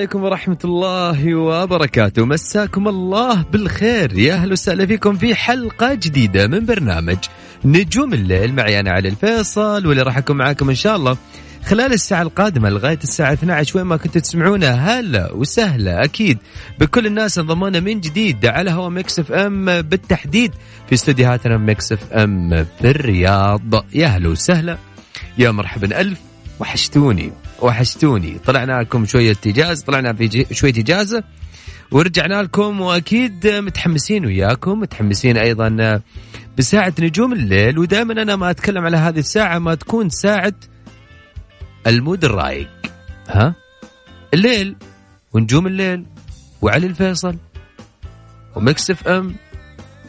عليكم ورحمة الله وبركاته. مساكم الله بالخير. يا أهلا وسهلا فيكم في حلقة جديدة من برنامج نجوم الليل. معي أنا علي الفيصل واللي راح أكون معاكم إن شاء الله خلال الساعة القادمة لغاية الساعة 12 وين ما كنتوا تسمعونا هلا وسهلا. أكيد بكل الناس انضمونا من جديد على هوا Mix FM بالتحديد في استديوهاتنا Mix FM في الرياض. يا هلا وسهلا. يا مرحبا. ألف وحشتوني. وحشتوني. طلعنا لكم شوية إجازة طلعنا في شوية إجازة ورجعنا لكم وأكيد متحمسين وياكم متحمسين أيضا بساعة نجوم الليل. ودائما أنا ما أتكلم على هذه الساعة ما تكون ساعة ال mood الرايق. ها؟ الليل ونجوم الليل وعلي الفيصل و Mix FM.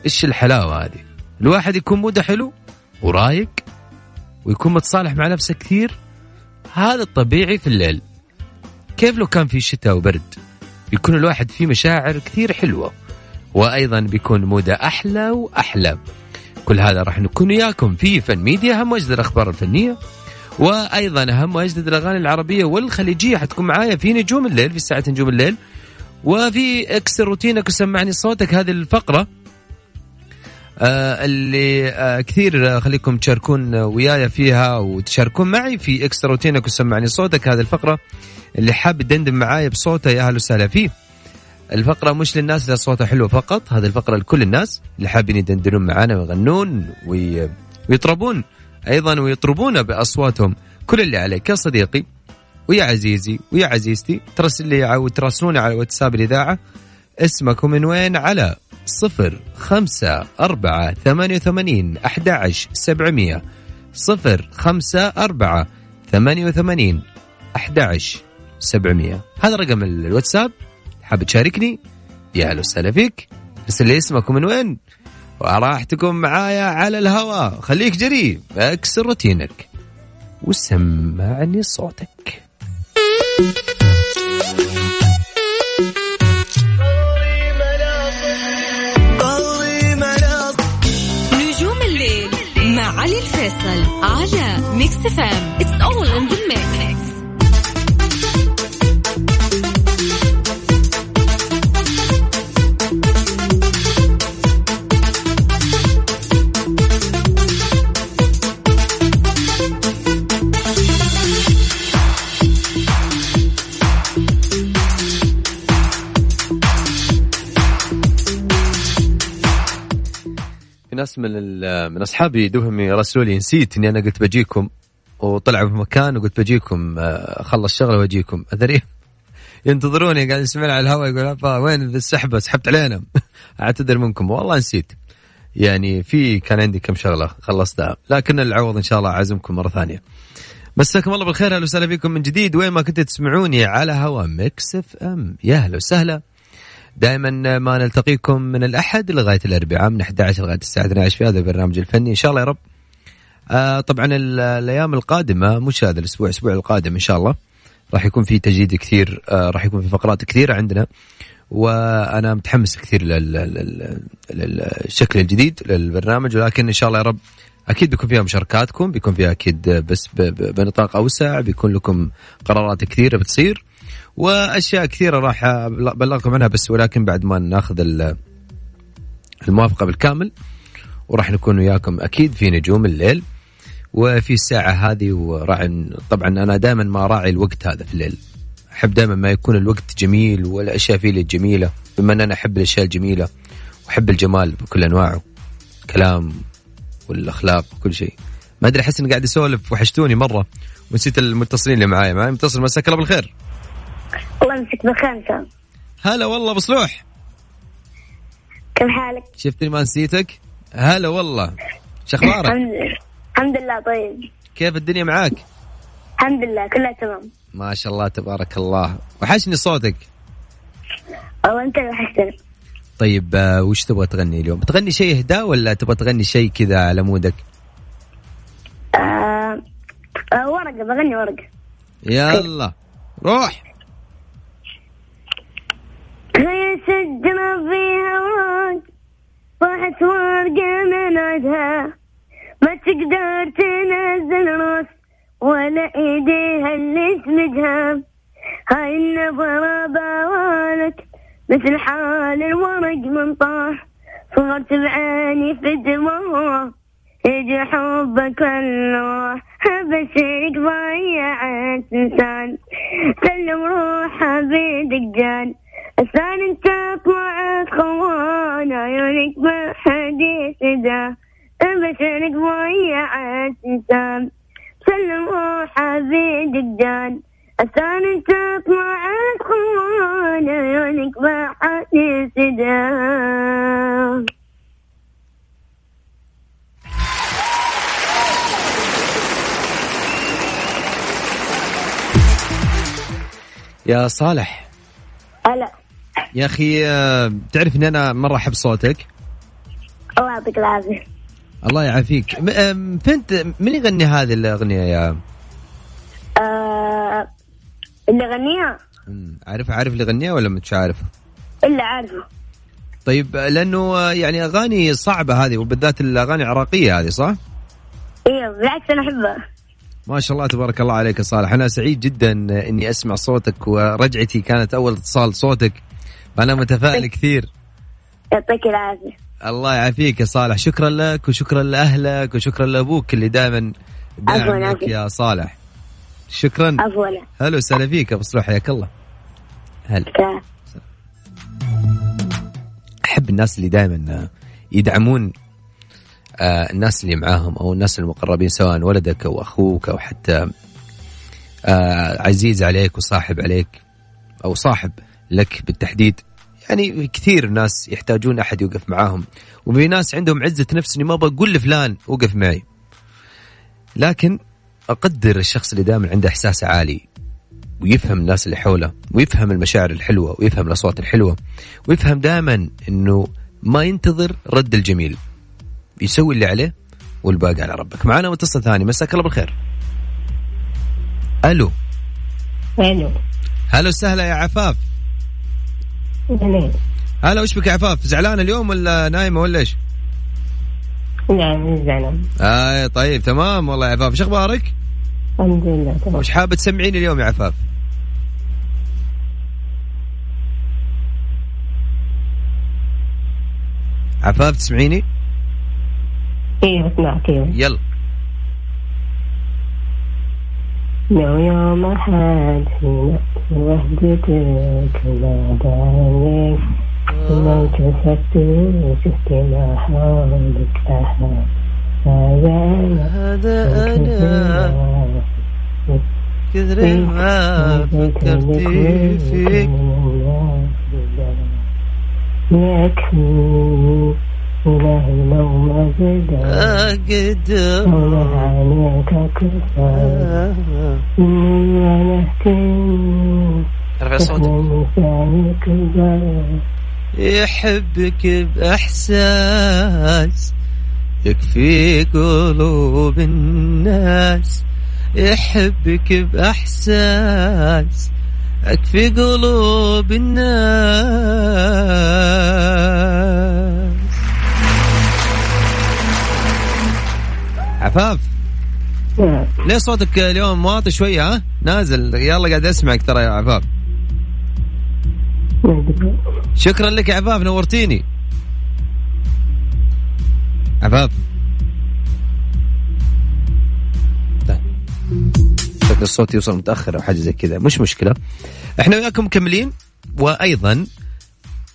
إيش الحلاوة هذه؟ الواحد يكون mood ه حلو ورايق ويكون متصالح مع نفسه كثير. هذا الطبيعي في الليل. كيف لو كان في شتاء وبرد؟ يكون الواحد فيه مشاعر كثير حلوة وأيضا بيكون mood ه أحلى وأحلى. كل هذا راح نكون وياكم في فن ميديا أهم واجدد الأخبار الفنية وأيضا أهم واجدد الأغاني العربية والخليجية. حتكون معايا في نجوم الليل في ساعه نجوم الليل وفي اكسر روتينك وسمعني صوتك هذه الفقرة. اللي آه كثير آه، خليكم تشاركون وياي فيها وتشاركون معي في اكسر روتينك وسمعني صوتك هذه الفقرة اللي حاب يدندن معايا بصوته يا أهلا وسهلا فيه. الفقرة مش للناس اللي صوتها حلو فقط. هذه الفقرة لكل الناس اللي حابين يدندنون معنا ويغنون وي... ويطربون أيضا ويطربون بأصواتهم. كل اللي عليك يا صديقي ويا عزيزي ويا عزيزتي ترسل لي تراسلوني على واتساب الإذاعة. اسمك ومن وين على صفر خمسة أربعة ثمانية وثمانين أحد عشر سبعمية. صفر خمسة أربعة ثمانية وثمانين أحد عشر سبعمية. هذا رقم الواتساب. حاب تشاركني؟ يا أهلا وسهلا فيك. ارسل لي اسمك ومن وين. وراح تكون معايا على الهواء خليك جري اكسر روتينك. وسمعني صوتك. علي الفيصل على ميكس فام اتس اول ان ذا ناس من من أصحابي دوهم يرسلوا لي نسيت إني أنا قلت بجيكم وطلعوا في مكان وقلت بجيكم آه، اخلص شغله وأجيكم. أدري. ينتظروني قاعد يسمعون على الهواء يقول أبا وين السحبة؟ سحبت علينا. أعتذر منكم. والله نسيت. يعني في كان عندي كم شغلة خلصتها. لكن العوض إن شاء الله أعزمكم مرة ثانية. مساكم الله بالخير. أهلا وسهلا فيكم من جديد. وين ما كنتوا تسمعوني على هوا Mix FM. يا أهلا وسهلا. دائما ما نلتقيكم من الأحد لغاية الأربعاء من 11 لغاية الساعة 12 في هذا البرنامج الفني. إن شاء الله يا رب. آه طبعا ال- الأيام القادمة مش هذا الأسبوع الأسبوع القادم إن شاء الله راح يكون في تجديد كثير آه راح يكون في فقرات كثيرة عندنا وأنا متحمس كثير لل- لل- للشكل الجديد للبرنامج ولكن إن شاء الله يا رب أكيد بيكون فيها مشاركاتكم بيكون فيها أكيد بس بنطاق أوسع بيكون لكم قرارات كثيرة بتصير. وأشياء كثيرة راح أبلغكم عنها بس ولكن بعد ما ناخذ ال- الموافقة بالكامل وراح نكون وياكم أكيد في نجوم الليل وفي الساعة هذه وراعي طبعا أنا دائما ما راعي الوقت هذا في الليل. أحب دائما ما يكون الوقت جميل والاشياء فيه اللي جميلة بما إن أنا أحب الأشياء الجميلة وأحب الجمال بكل أنواعه الكلام والأخلاق وكل شيء. ما أدري أحس إني قاعد أسولف وحشتوني مرة ونسيت المتصلين اللي معايا معي متصل مساك الله بالخير. الله يمسك بالخمسة هلا والله بصلوح كيف حالك؟ شفتني ما نسيتك؟ هلا والله. شو أخبارك؟ الحمد لله طيب. كيف الدنيا معاك؟ الحمد لله كلها تمام. ما شاء الله تبارك الله. وحشني صوتك. والله أنت اللي وحشتني. طيب آه، وش تبغى تغني اليوم؟ بتغني شيء إهداء ولا تبغى تغني شيء كذا على مودك؟ آه آه ورقة بغني ورقة. يلا. روح. سجنا فيها ورق طاحت ورقة من عدها ما تقدر تنزل راس ولا إيديها اللي تمدها. هاي النظرة بوالك مثل حال الورق من طاح. صغرت بعيني في دموع يجي حبك الله بشرك ضيعت إنسان. سلم روحه بيدك جان الثاني انت طلعت خوان عيونك ما حد يسده بشرك ضيعت انسان سلم روحه بيدك جان الثاني انت طلعت خوان عيونك ما حد يسده يا صالح يا أخي تعرف إني أنا مرة أحب صوتك. الله يعطيك العافية. الله يعافيك. فنت من يغني هذه الأغنية يا؟ آه اللي غنيها؟ عارف عارف اللي يغنيها ولا مش عارفها إلا عارفة. طيب لأنه يعني أغاني صعبة هذه وبالذات الأغاني العراقية هذه صح؟ أيوه بالعكس أنا أحبها. ما شاء الله تبارك الله عليك يا صالح. أنا سعيد جدا إني أسمع صوتك ورجعتي كانت أول اتصال صوتك. فانا متفائل كثير. يعطيك العافية. الله يعافيك يا صالح. شكرا لك وشكرا لأهلك وشكرا لأبوك اللي دائما داعم عفواً، لك عفواً. يا صالح. شكرا. عفوا. هلا وسهلا فيك أبو صلوح حياك الله. هلا. أحب الناس اللي دائما يدعمون آه، الناس اللي معاهم أو الناس المقربين سواء ولدك أو أخوك أو حتى آه، عزيز عليك وصاحب عليك أو صاحب لك بالتحديد. يعني كثير ناس يحتاجون أحد يوقف معاهم. وفي ناس عندهم عزة نفس إني ما بقول لفلان وقف معي. لكن أقدر الشخص اللي دائما عنده إحساس عالي ويفهم الناس اللي حوله ويفهم المشاعر الحلوة ويفهم الأصوات الحلوة ويفهم دائما إنه ما ينتظر رد الجميل. يسوي اللي عليه والباقي على ربك. معنا متصل ثاني. مساك الله بالخير. ألو. ألو. هلا وسهلا يا عفاف. هلا وش بك يا عفاف زعلان اليوم ولا نايمة ولا إيش؟ نعم زعلان آه طيب تمام والله يا عفاف إيش أخبارك؟ الحمد لله تمام وش حابه تسمعيني اليوم يا عفاف؟ عفاف تسمعيني؟ أيوه أسمعك أيوه يلا لو يوم أحد في وحدتك نادى عليك لو كسبت وشفت ما حولك أحد. هذا أنا هذا أنا. كثر ما فكرت فيك. يكفي إلهي لو ما قدر أقدر. ولا عليك كفر إني أنا أهتم صوتك يحبك بإحساس يكفي قلوب الناس. يحبك بإحساس يكفي قلوب الناس. عفاف ليه صوتك اليوم واطي شوية ها؟ نازل. يلا قاعد أسمعك ترى يا عفاف. شكرا لك يا عفاف نورتيني. عفاف طيب. شكل الصوت يوصل متأخر أو حاجة زي كذا. مش مشكلة. إحنا وياكم مكملين. وأيضا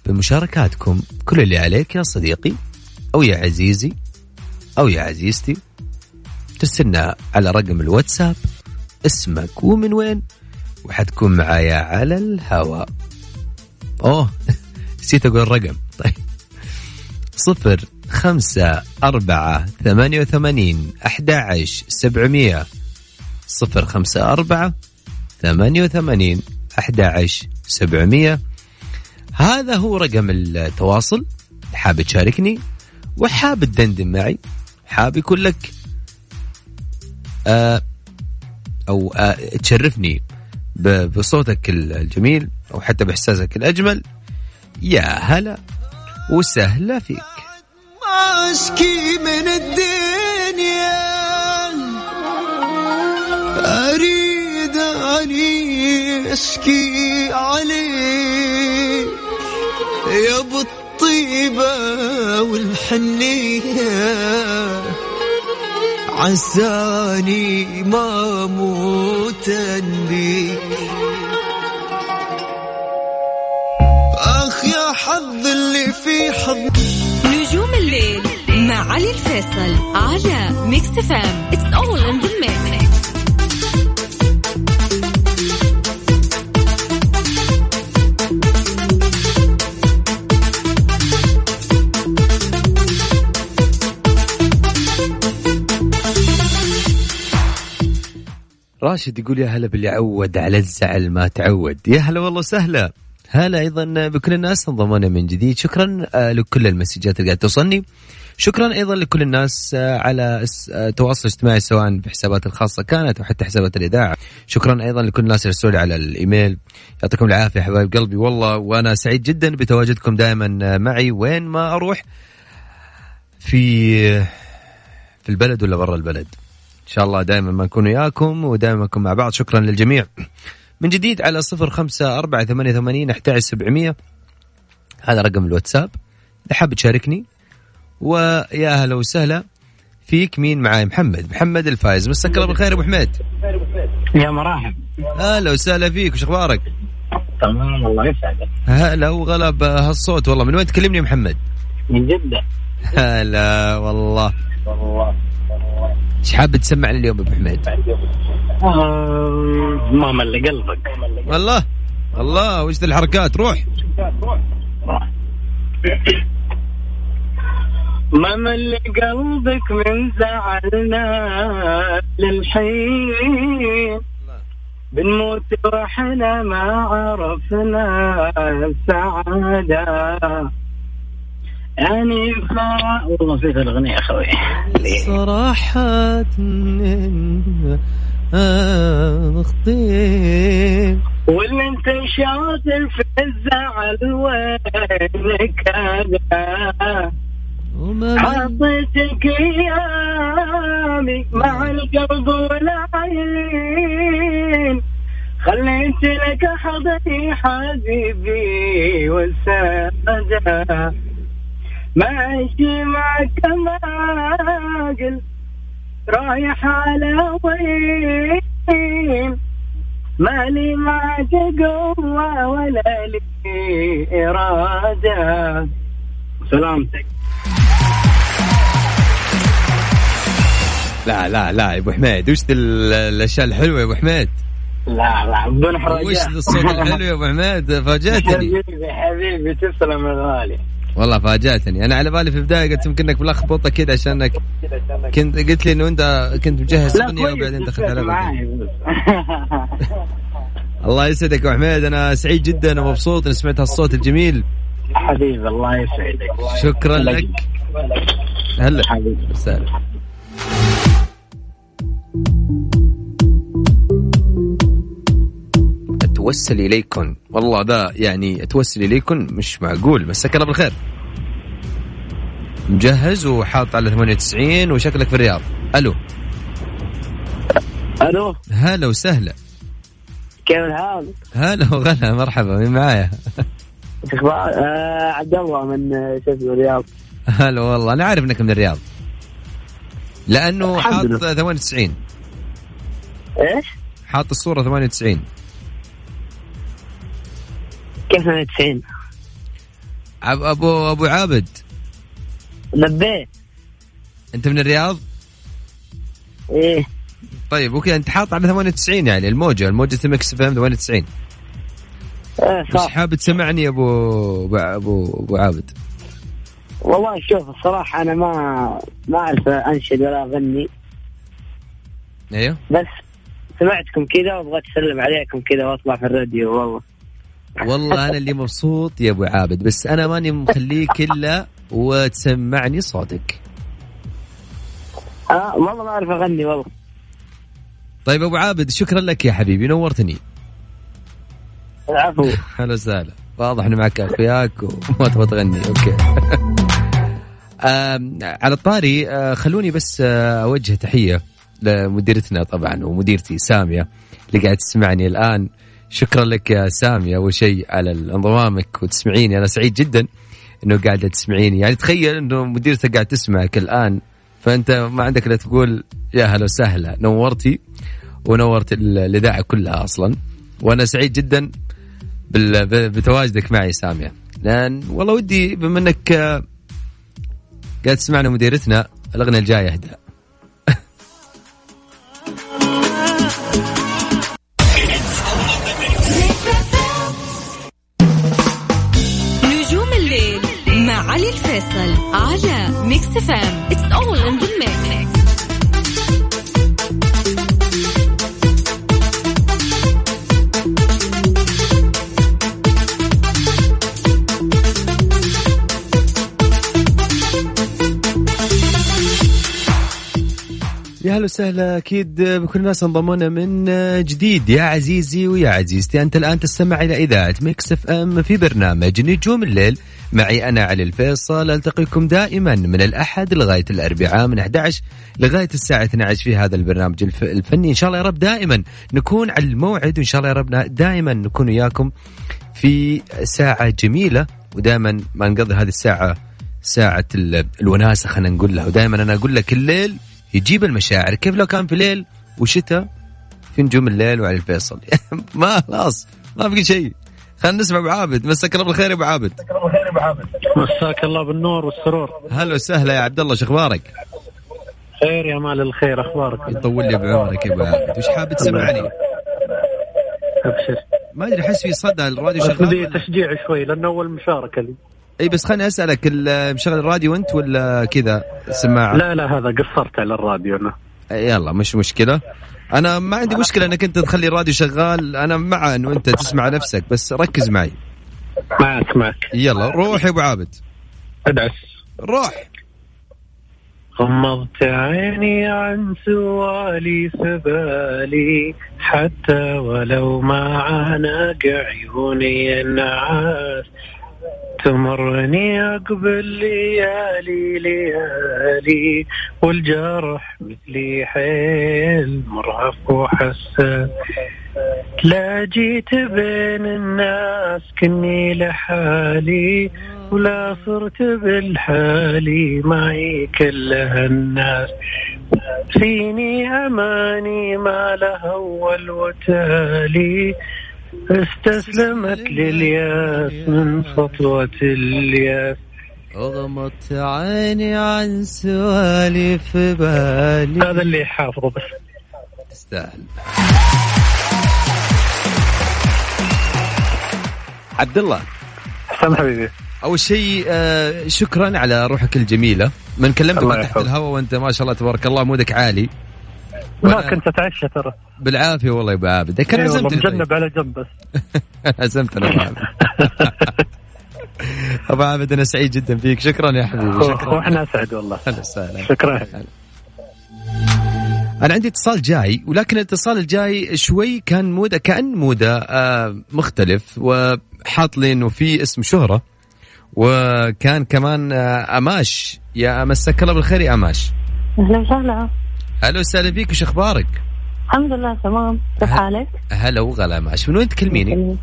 بمشاركاتكم كل اللي عليك يا صديقي أو يا عزيزي أو يا عزيزتي ترسلنا على رقم الواتساب اسمك ومن وين وحتكون معايا على الهواء أوه نسيت أقول الرقم. طيب. صفر خمسة أربعة ثمانية وثمانين أحد عشر سبعمية. صفر خمسة أربعة ثمانية وثمانين أحد عشر سبعمية. هذا هو رقم التواصل. حاب تشاركني؟ وحاب تدندن معي؟ حاب يكون لك آه أو آه تشرفني بصوتك الجميل أو حتى بإحساسك الأجمل. يا هلا وسهلا فيك. ما اشكي من الدنيا أريد اني اشكي عليك يا ابو الطيبه والحنية. عساني ما أموت بيك أخ يا حظ اللي في حظ. نجوم الليل مع علي الفيصل على Mix FM it's all in the mix راشد يقول يا هلا باللي عود على الزعل ما تعود. يا هلا والله سهلة هلا أيضا بكل الناس انضمونا من جديد. شكرا آه، لكل المسجات اللي قاعد توصلني شكرا أيضا لكل الناس آه، على اس- آه، تواصل اجتماعي سواء في حسابات الخاصة كانت أو حتى حسابات الإذاعة. شكرا أيضا لكل الناس اللي لي على الإيميل. يعطيكم العافية حبايب قلبي. والله وأنا سعيد جدا بتواجدكم دائما معي. وين ما أروح في في البلد ولا برا البلد؟ شاء الله دائما ما نكون وياكم ودائما نكون مع بعض. شكرا للجميع. من جديد على صفر خمسة أربعة ثمانية ثمانين سبعمية هذا رقم الواتساب. إذا حاب تشاركني. ويا أهلا وسهلا فيك مين معاي؟ محمد. محمد الفايز. مساك الله بالخير أبو حميد. يا مراحب. أهلا وسهلا فيك. وش أخبارك؟ تمام الله يسعدك. هلا وغلب هالصوت. والله من وين تكلمني محمد؟ من جدة. هلا والله. إيش حاب تسمعنا اليوم أبو حميد؟ آه ما مل قلبك. والله الله وش ذي الحركات؟ روح. ما مل قلبك من زعلنا للحين. بنموت وإحنا ما عرفنا السعادة يعني ف والله نسيت الأغنية يا أخوي. صراحة أختي واللي أنت شاطر في الزعل وينك هذا. وما حطيتك ايامي مع القلب والعين. خليت لك حظي حبيبي والسادة ماشي معك ما قلت رايح على وين مالي معك قوة ولا لي إرادة. سلامتك. لا لا لا يا أبو حميد وش الأشياء الحلوة يا أبو حميد؟ لا لا بدون حرجة وش الصوت الحلو يا أبو حميد؟ فاجأتني. حبيبي حبيبي تسلم يا غالي. والله فاجأتني. أنا على بالي في البداية قلت يمكن إنك ملخبطه كذا عشانك. كنت قلت لي إنه أنت كنت مجهز اغنيه وبعدين دخلت على. الله يسعدك يا حميد. أنا سعيد جدا ومبسوط إني سمعت هالصوت الجميل. حبيبي الله يسعدك. شكرا لك. هلا. حبيبي. سهلا اتوسل اليكم والله ذا يعني اتوسل اليكم مش معقول مساك الله بالخير. مجهز وحاط على 98 وشكلك في الرياض. ألو. ألو. هلا وسهلا. كيف الحال؟ هلا وغلا مرحبا مين معايا؟ أخبار؟ آه عبد الله من شو الرياض. هلا والله أنا عارف إنك من الرياض. لأنه حاط لله. 98 إيش؟ حاط الصورة 98 كيف 92 عب- ابو أبو عابد. لبيت. أنت من الرياض؟ إيه. طيب أوكي أنت حاط على 98 يعني الموجة الموجة مكس فهم 98 إيه مش صح. حابب تسمعني يا ابو ابو ابو, أبو عابد. والله شوف الصراحة أنا ما ما أعرف أنشد ولا أغني. أيوه. بس سمعتكم كذا وبغيت أسلم عليكم كذا وأطلع في الراديو والله. والله أنا اللي مبسوط يا أبو عابد بس أنا ماني مخليك الا وتسمعني صوتك. آه والله ما أعرف أغني والله. طيب أبو عابد شكرا لك يا حبيبي نورتني. العفو. هلا وسهلا. واضح إنه معك أخوياك وما تبغى تغني أوكي. على الطاري آه، خلوني بس آه، أوجه تحية لمديرتنا طبعا ومديرتي سامية اللي قاعد تسمعني الآن. شكرا لك يا ساميه أول شيء على انضمامك وتسمعيني. أنا سعيد جدا إنه قاعدة تسمعيني. يعني تخيل إنه مديرتك قاعد تسمعك الآن فأنت ما عندك إلا تقول يا هلا وسهلا. نورتي ونورت ال- الإذاعة كلها أصلا. وأنا سعيد جدا بتواجدك معي ساميه لأن والله ودي بما إنك قاعد تسمعنا مديرتنا الاغنيه الجاية اهداء الفيصل على Mix FM it's all in يا هلا وسهلا. أكيد بكل الناس انضمونا من جديد. يا عزيزي ويا عزيزتي أنت الآن تستمع إلى إذاعة Mix FM في برنامج نجوم الليل. معي أنا علي الفيصل. ألتقيكم دائما من الأحد لغاية الأربعاء من 11 لغاية الساعة 12 في هذا البرنامج الف- الفني. إن شاء الله يا رب دائما نكون على الموعد وإن شاء الله يا رب دائما نكون وياكم في ساعة جميلة. ودائما ما نقضي هذه الساعة ساعة ال- الوناسة خلينا نقول لها ودائما أنا أقول لك الليل يجيب المشاعر. كيف لو كان في ليل وشتاء في نجوم الليل وعلى الفيصل؟ ما خلاص ما بقي شيء. خلينا نسمع أبو عابد. مساك الله بالخير يا أبو عابد. مساك الله بالنور والسرور. هلا وسهلا يا عبد الله شو أخبارك؟ خير يا مال الخير أخبارك؟ يطول لي بعمرك يا أبو عابد وش حاب تسمعني؟ ابشر ما أدري أحس في صدى الراديو شغال بدي تشجيع شوي لأنه أول مشاركة لي. إي بس خليني أسألك ال- مشغل الراديو أنت ولا كذا؟ سماعة؟ لا لا هذا قصرت على الراديو أنا. يلا مش مشكلة. أنا ما عندي مشكلة إنك أنت تخلي الراديو شغال أنا مع انه انت تسمع نفسك بس ركز معي. معك معك يلا روح يا أبو عابد. أدعس. روح. غمضت عيني عن سوالي في بالي حتى ولو ما عانق عيوني النعاس تمرني عقب ليالي ليالي والجرح مثلي حيل مرهف وحساس. لا جيت بين الناس كني لحالي ولا صرت بالحالي معي كلها الناس. فيني أماني ما لها أول وتالي استسلمت للياس من سطوة الياس. غمضت عيني عن سؤالي في بالي. هذا اللي حافظه بس تستاهل. عبد الله حسن حبيبي. أول شيء آه، شكرا على روحك الجميلة. من كلمتك تحت. الهواء وأنت ما شاء الله تبارك الله مودك عالي. ما كنت أتعشى ترى. بالعافية والله يا أبو عابد. كان إي والله عزمتني طيب. مجنب على جنب بس. أبو عابد. أبو عابد أنا سعيد جدا فيك. شكرا يا حبيبي. شكرا. وإحنا اسعد والله. أهلا وسهلا. شكرا. أنا عندي اتصال جاي ولكن الاتصال الجاي شوي كان مودة كأن مودة آه مختلف وحاط لي إنه في اسم شهرة وكان كمان آه أماش. يا مساك الله بالخير يا أماش. أهلا وسهلا. أهلا وسهلا فيك وش أخبارك؟ الحمد لله تمام. كيف حالك؟ هلا وغلا اماش من وين تكلميني؟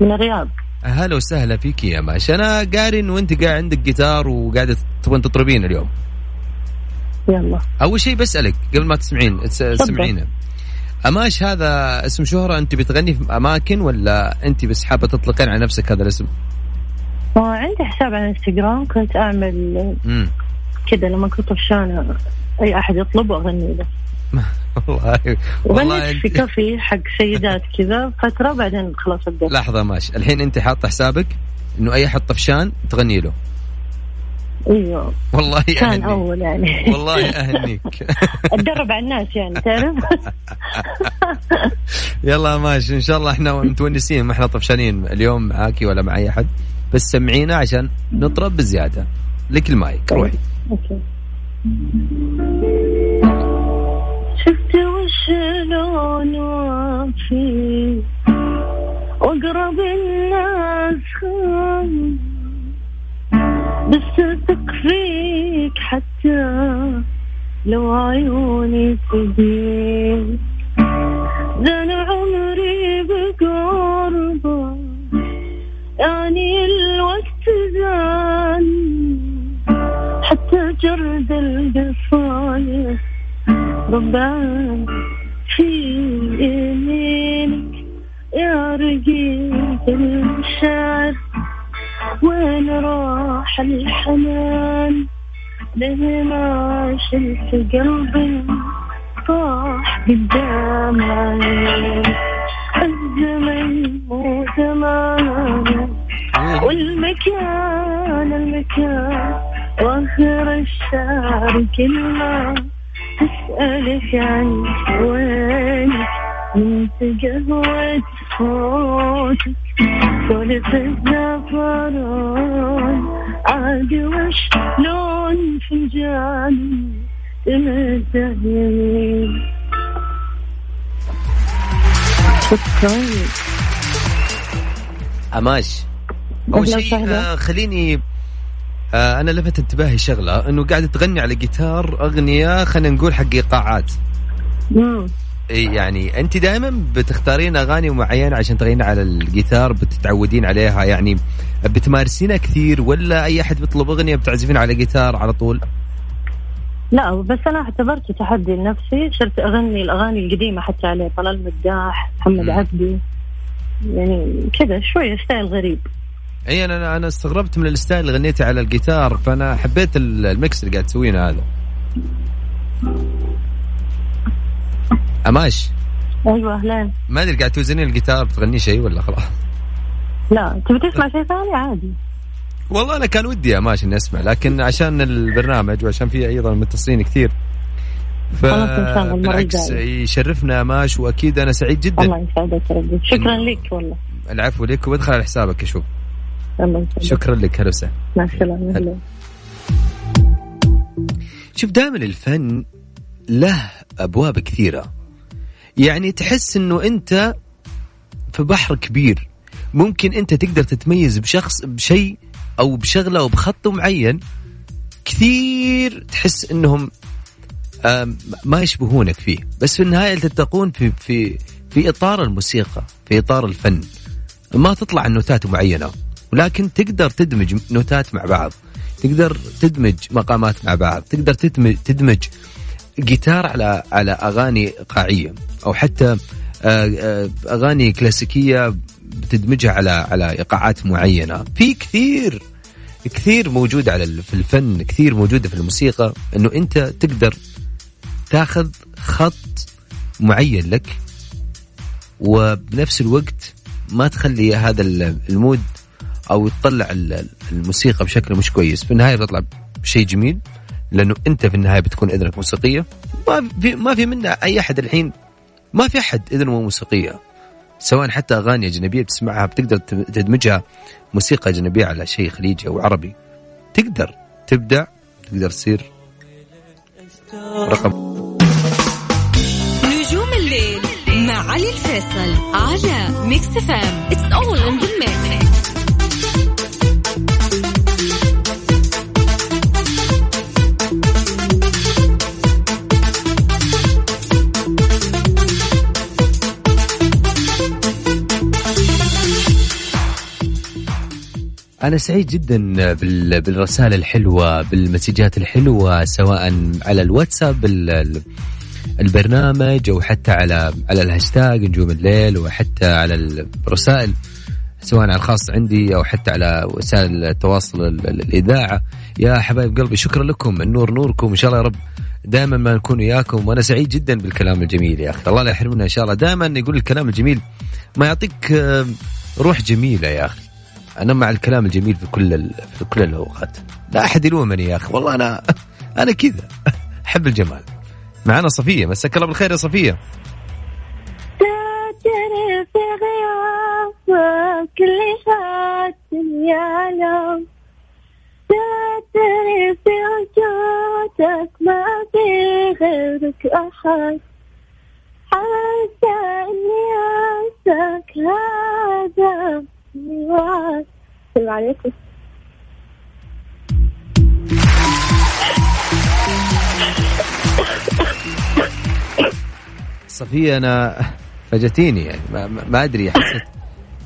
من الرياض. هلا وسهلا فيك يا اماش أنا قاري إنه أنت قاعد عندك جيتار وقاعدة تبغين تطربين اليوم. يلا. أول شيء بسألك قبل ما تسمعين تس- تسمعينه. أماش هذا اسم شهرة أنت بتغني في أماكن ولا أنت بس حابة تطلقين على نفسك هذا الاسم؟ آه، عندي حساب على انستغرام كنت أعمل كذا لما كنت طفشانة أي أحد يطلب واغني له. والله والله في كافي حق سيدات كذا فترة بعدين خلاص أبدأ. لحظة ماشي. الحين أنت حاطه حسابك إنه أي حد طفشان تغني له. أيوه. والله كان أهنيك. أول يعني. والله أهنيك. أتدرب على الناس يعني تعرف؟ يلا ماشي. إن شاء الله إحنا متونسين ما إحنا طفشانين اليوم معاكي ولا مع أي حد بس سمعينا عشان نطرب بزيادة. لك المايك روحي. أوكي. شفت وشلون وافي وأقرب الناس خان بس أثق فيك حتى لو عيوني تبين ده أنا عمري حتى جرد القصايد ربان في يمينك يا رقيق المشاعر وين راح الحنان؟ ليه ما شلت قلبي طاح قدام عيني الزمن مو زمان. والمكان المكان واخر الشعر كل ما تسألك عن وينك انت قهوة صوتك سولف الزعفران عادي وش لون فنجان تمسح يمين شكرا. أماش اول أهلا شيء. آه خليني آه أنا لفت انتباهي شغلة إنه قاعدة تغني على جيتار أغنية خلينا نقول حق إيقاعات. يعني أنت دائما بتختارين أغاني معينة عشان تغنين على الجيتار بتتعودين عليها يعني بتمارسينها كثير ولا أي أحد بيطلب أغنية بتعزفين على جيتار على طول؟ لا بس أنا اعتبرته تحدي لنفسي صرت أغني الأغاني القديمة حتى عليه طلال مداح محمد. عبدي. يعني كذا شوية style غريب. اي أنا أنا استغربت من ال style اللي غنيته على الجيتار فأنا حبيت ال- ال mix اللي قاعد تسوينه هذا. أماش؟ أيوه أهلين. ما أدري قاعد توزنين الجيتار بتغني شيء ولا خلاص؟ لا تبي تسمع شيء ثاني؟ عادي. والله أنا كان ودي يا ماشي إني أسمع لكن عشان البرنامج وعشان في أيضا متصلين كثير. ف بالعكس. يشرفنا ماش وأكيد أنا سعيد جدا. الله يسعدك يا ربي شكرا لك والله. العفو لك وبدخل على حسابك أشوف شكرا لك هلا وسهلا. مع. أهلا. شوف دائما الفن له أبواب كثيرة. يعني تحس إنه أنت في بحر كبير. ممكن أنت تقدر تتميز بشخص بشيء أو بشغلة أو بخط معين. كثير تحس إنهم آم، ما يشبهونك فيه. بس في النهاية تتقون في في في إطار الموسيقى في إطار الفن. ما تطلع النوتات معينة. ولكن تقدر تدمج نوتات مع بعض تقدر تدمج مقامات مع بعض تقدر تدمج, تدمج جيتار على على أغاني ايقاعيه أو حتى آه، آه، أغاني كلاسيكية بتدمجها على على إيقاعات معينة. في كثير كثير موجود على في الفن كثير موجوده في الموسيقى إنه أنت تقدر تاخذ خط معين لك وبنفس الوقت ما تخلي هذا ال- المود أو تطلع ال- الموسيقى بشكل مش كويس. في النهاية بتطلع بشيء جميل لأنه أنت في النهاية بتكون اذنك موسيقية. ما في ما في منا أي أحد الحين. ما في أحد اذنه مو موسيقية. سواء حتى أغاني أجنبية بتسمعها بتقدر تدمجها موسيقى أجنبية على شيء خليجي أو عربي. تقدر تبدع تقدر تصير رقم. نجوم الليل مع علي الفيصل على Mix FM it's all in the أنا سعيد جدا بال- بالرسائل الحلوة بالمسجات الحلوة سواء على الواتساب ال- البرنامج أو حتى على على الهاشتاج نجوم الليل وحتى على الرسائل سواء على الخاص عندي أو حتى على وسائل التواصل ال- ال- الإذاعة. يا حبايب قلبي شكرا لكم. النور نوركم إن شاء الله يا رب دائما ما نكون وياكم. وأنا سعيد جدا بالكلام الجميل يا أخي. الله لا يحرمنا إن شاء الله. دائما يقول الكلام الجميل ما يعطيك آه، روح جميلة يا أخي. أنا مع الكلام الجميل في كل. في كل الأوقات. لا أحد يلومني يا أخي والله أنا أنا كذا. أحب الجمال. معنا صفية مساك الله بالخير يا صفية. تجري في غيابك يا لو تدري في وجودك ما في غيرك أحد. حاسة إني أنساك هذا. السلام عليكم صفية أنا فاجأتيني يعني ما, ما ما أدري حسيت.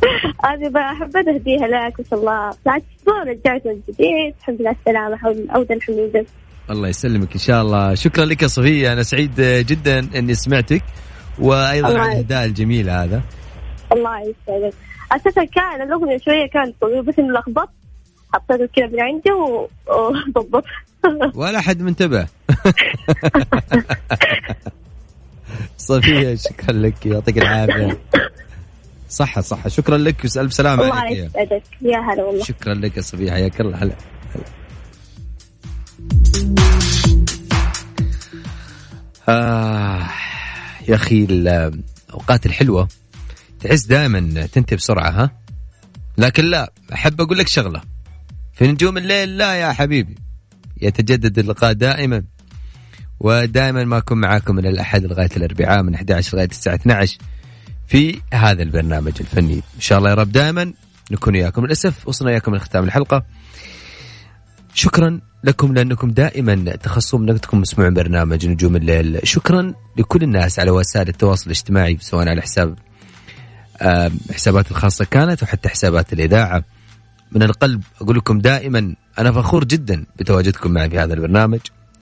هذه بحب أهديها لك وإن شاء الله بعد أسبوع رجعت من جديد الحمد لله السلامة حول أودا الحمد الله يسلمك إن شاء الله. شكرا لك يا صفية أنا سعيد جدا إني سمعتك الله على الهداء الجميل هذا. الله يسعدك. أساسا كان الأغنية شوية كانت طويلة بس إني لخبطت. حطيت كذا من عندي وضبط ولا حد منتبه. صفية شكرا لك. يعطيك العافية. صحة صحة. شكرا لك وألف سلامة الله عليك. يسعدك. يا هلا والله. شكرا لك يا صفية. حياك الله. هلا. هلا. آه يا أخي الأوقات الحلوة. تحس دائما تنتهي بسرعة ها؟ لكن لا أحب أقول لك شغلة. في نجوم الليل لا يا حبيبي. يتجدد اللقاء دائما. ودائما ما أكون معاكم من الأحد لغاية الأربعاء من 11 لغاية الساعة 12 في هذا البرنامج الفني. إن شاء الله يا رب دائما نكون وياكم للأسف وصلنا وياكم لختام الحلقة. شكرا لكم لأنكم دائما تخصصون نقدكم مسموعين برنامج نجوم الليل. شكرا لكل الناس على وسائل التواصل الاجتماعي سواء على حساب آه، حسابات الخاصة كانت وحتى حسابات الإذاعة. من القلب أقول لكم دائما أنا فخور جدا بتواجدكم معي في هذا البرنامج.